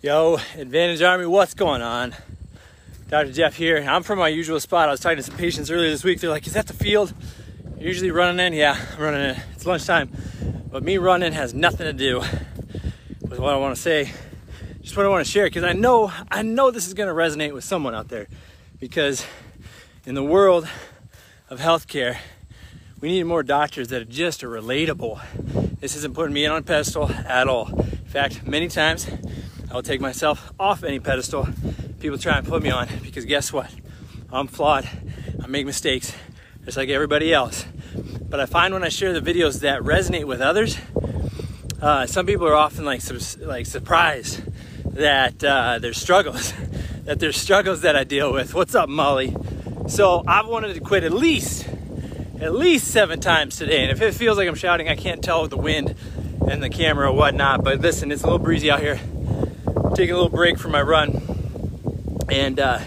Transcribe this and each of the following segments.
Yo, Advantage Army, what's going on? Dr. Jeff here. I'm from my usual spot. I was talking to some patients earlier this week. They're like, is that the field? You're usually running in? Yeah, I'm running in. It's lunchtime. But me running has nothing to do with what I want to say. Just what I want to share because I know I know this is going to resonate with someone out there because in the world of healthcare, we need more doctors that are just relatable. This isn't putting me in on a pedestal at all. In fact, many times I will take myself off any pedestal people try and put me on because guess what? I'm flawed. I make mistakes just like everybody else. But I find when I share the videos that resonate with others, uh, some people are often like like surprised that uh, there's struggles, that there's struggles that I deal with. What's up, Molly? So I've wanted to quit at least, at least seven times today. And if it feels like I'm shouting, I can't tell with the wind and the camera or whatnot. But listen, it's a little breezy out here taking a little break from my run. And uh,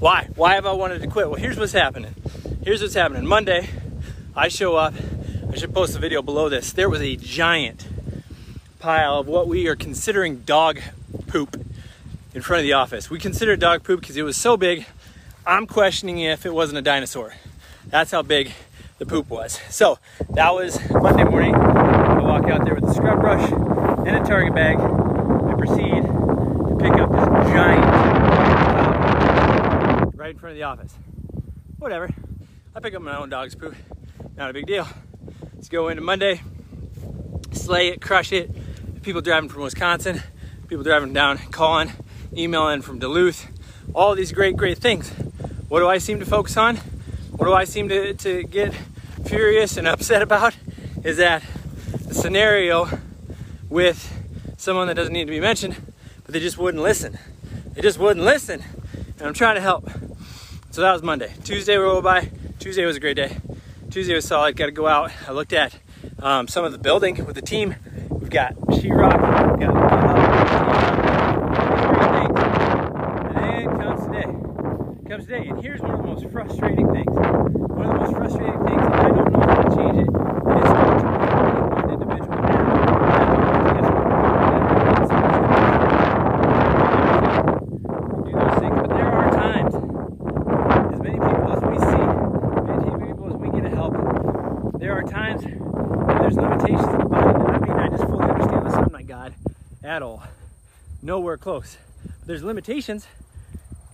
why? Why have I wanted to quit? Well, here's what's happening. Here's what's happening. Monday, I show up. I should post a video below this. There was a giant pile of what we are considering dog poop in front of the office. We consider dog poop because it was so big. I'm questioning if it wasn't a dinosaur. That's how big the poop was. So that was Monday morning. I walk out there with a scrub brush and a target bag and proceed giant uh, right in front of the office. Whatever. I pick up my own dog's poop. Not a big deal. Let's go into Monday, slay it, crush it. People driving from Wisconsin, people driving down, calling, emailing from Duluth, all these great, great things. What do I seem to focus on? What do I seem to, to get furious and upset about? Is that the scenario with someone that doesn't need to be mentioned but they just wouldn't listen. They just wouldn't listen. And I'm trying to help. So that was Monday. Tuesday rolled by. Tuesday was a great day. Tuesday was solid. Got to go out. I looked at um, some of the building with the team. We've got sheetrock. We've got and then comes today. Comes today, and here's one of the most frustrating things. One of the most frustrating things, and I don't know how to change it. It is going to be one individual. At all. Nowhere close. There's limitations,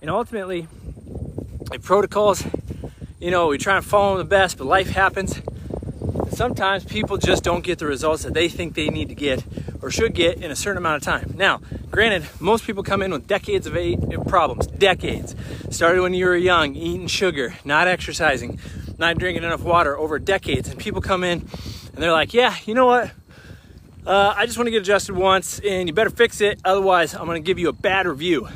and ultimately, like protocols, you know, we try and follow them the best, but life happens. Sometimes people just don't get the results that they think they need to get or should get in a certain amount of time. Now, granted, most people come in with decades of eh, problems, decades. Started when you were young, eating sugar, not exercising, not drinking enough water over decades. And people come in and they're like, yeah, you know what? Uh, I just want to get adjusted once and you better fix it. Otherwise, I'm going to give you a bad review.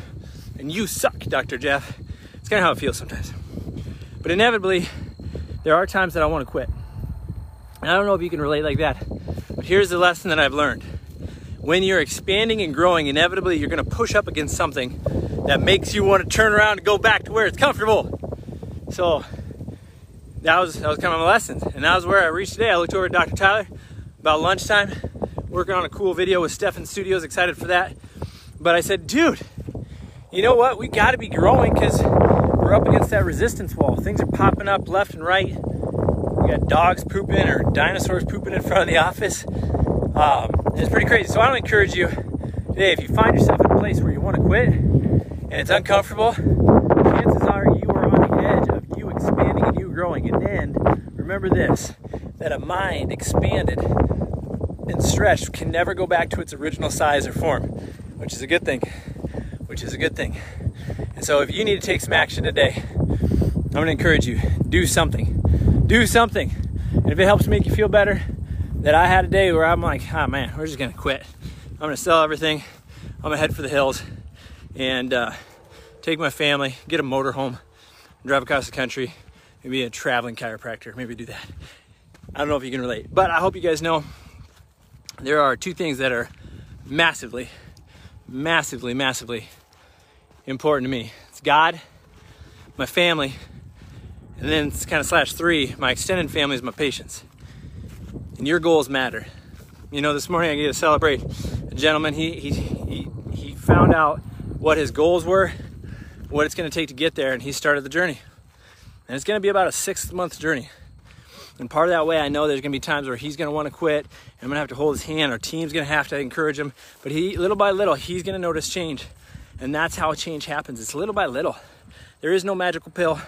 And you suck, Dr. Jeff. It's kind of how it feels sometimes. But inevitably, there are times that I want to quit. And I don't know if you can relate like that. But here's the lesson that I've learned. When you're expanding and growing, inevitably you're going to push up against something that makes you want to turn around and go back to where it's comfortable. So that was that was kind of my lesson. And that was where I reached today. I looked over at Dr. Tyler about lunchtime working on a cool video with Stefan Studios, excited for that. But I said, dude, you know what? We got to be growing because we're up against that resistance wall. Things are popping up left and right. We got dogs pooping or dinosaurs pooping in front of the office. Um, it's pretty crazy. So I want to encourage you today, if you find yourself in a place where you want to quit and it's uncomfortable, chances are you are on the edge of you expanding and you growing. And then remember this that a mind expanded and can never go back to its original size or form, which is a good thing. Which is a good thing. And so if you need to take some action today, I'm gonna encourage you, do something. Do something. And if it helps make you feel better, that I had a day where I'm like, oh man, we're just gonna quit. I'm gonna sell everything. I'm gonna head for the hills and uh, take my family, get a motorhome, drive across the country, maybe a traveling chiropractor, maybe do that. I don't know if you can relate, but I hope you guys know there are two things that are massively, massively, massively important to me. It's God, my family, and then it's kind of slash three, my extended family is my patients. And your goals matter. You know, this morning I get to celebrate a gentleman. He he he, he found out what his goals were, what it's going to take to get there, and he started the journey. And it's going to be about a six month journey. And part of that way, I know there's going to be times where he's going to want to quit. And I'm going to have to hold his hand. Our team's going to have to encourage him. But he, little by little, he's going to notice change. And that's how change happens. It's little by little. There is no magical pill.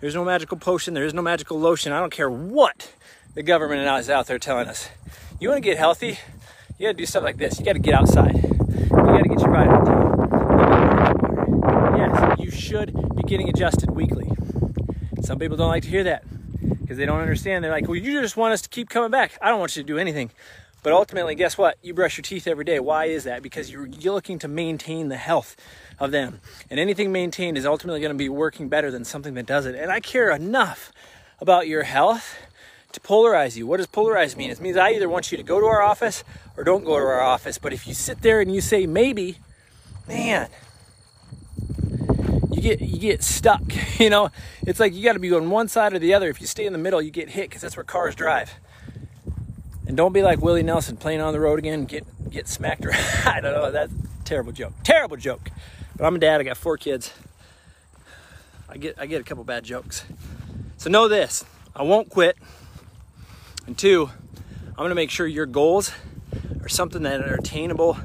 There's no magical potion. There is no magical lotion. I don't care what the government is out there telling us. You want to get healthy? You got to do stuff like this. You got to get outside. You got to get your vitamin D. Yes, you should be getting adjusted weekly. Some people don't like to hear that because they don't understand. They're like, well, you just want us to keep coming back. I don't want you to do anything. But ultimately, guess what? You brush your teeth every day. Why is that? Because you're, you're looking to maintain the health of them. And anything maintained is ultimately going to be working better than something that doesn't. And I care enough about your health to polarize you. What does polarize mean? It means I either want you to go to our office or don't go to our office. But if you sit there and you say maybe, man, you get you get stuck. You know, it's like you got to be on one side or the other. If you stay in the middle, you get hit because that's where cars drive. And don't be like Willie Nelson playing on the road again, get get smacked around. I don't know. That's terrible joke. Terrible joke. But I'm a dad. I got four kids. I get I get a couple bad jokes. So know this: I won't quit. And two, I'm gonna make sure your goals are something that are attainable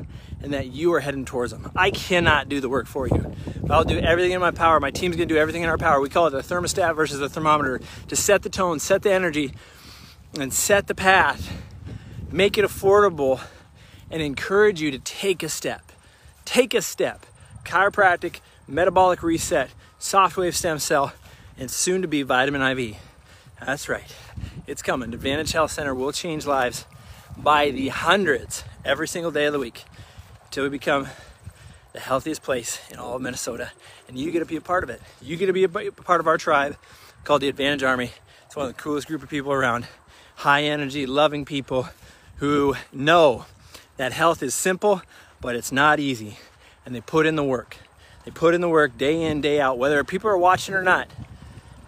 and that you are heading towards them. I cannot do the work for you. I'll do everything in my power. My team's gonna do everything in our power. We call it the thermostat versus the thermometer to set the tone, set the energy, and set the path, make it affordable, and encourage you to take a step. Take a step. Chiropractic, metabolic reset, soft wave stem cell, and soon to be vitamin IV. That's right. It's coming. Advantage Health Center will change lives by the hundreds every single day of the week until we become the healthiest place in all of Minnesota. And you get to be a part of it. You get to be a part of our tribe called the Advantage Army. It's one of the coolest group of people around. High energy, loving people who know that health is simple, but it's not easy. And they put in the work. They put in the work day in, day out, whether people are watching or not.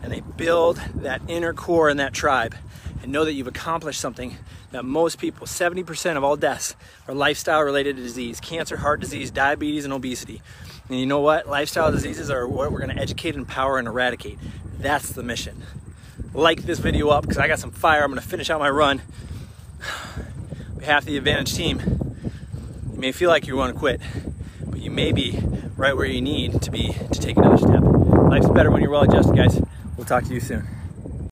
And they build that inner core in that tribe and know that you've accomplished something that most people, 70% of all deaths, are lifestyle related disease cancer, heart disease, diabetes, and obesity. And you know what? Lifestyle diseases are what we're going to educate, empower, and eradicate. That's the mission. Like this video up because I got some fire. I'm going to finish out my run. On behalf of the Advantage team, you may feel like you want to quit, but you may be right where you need to be to take another step. Life's better when you're well adjusted, guys. We'll talk to you soon.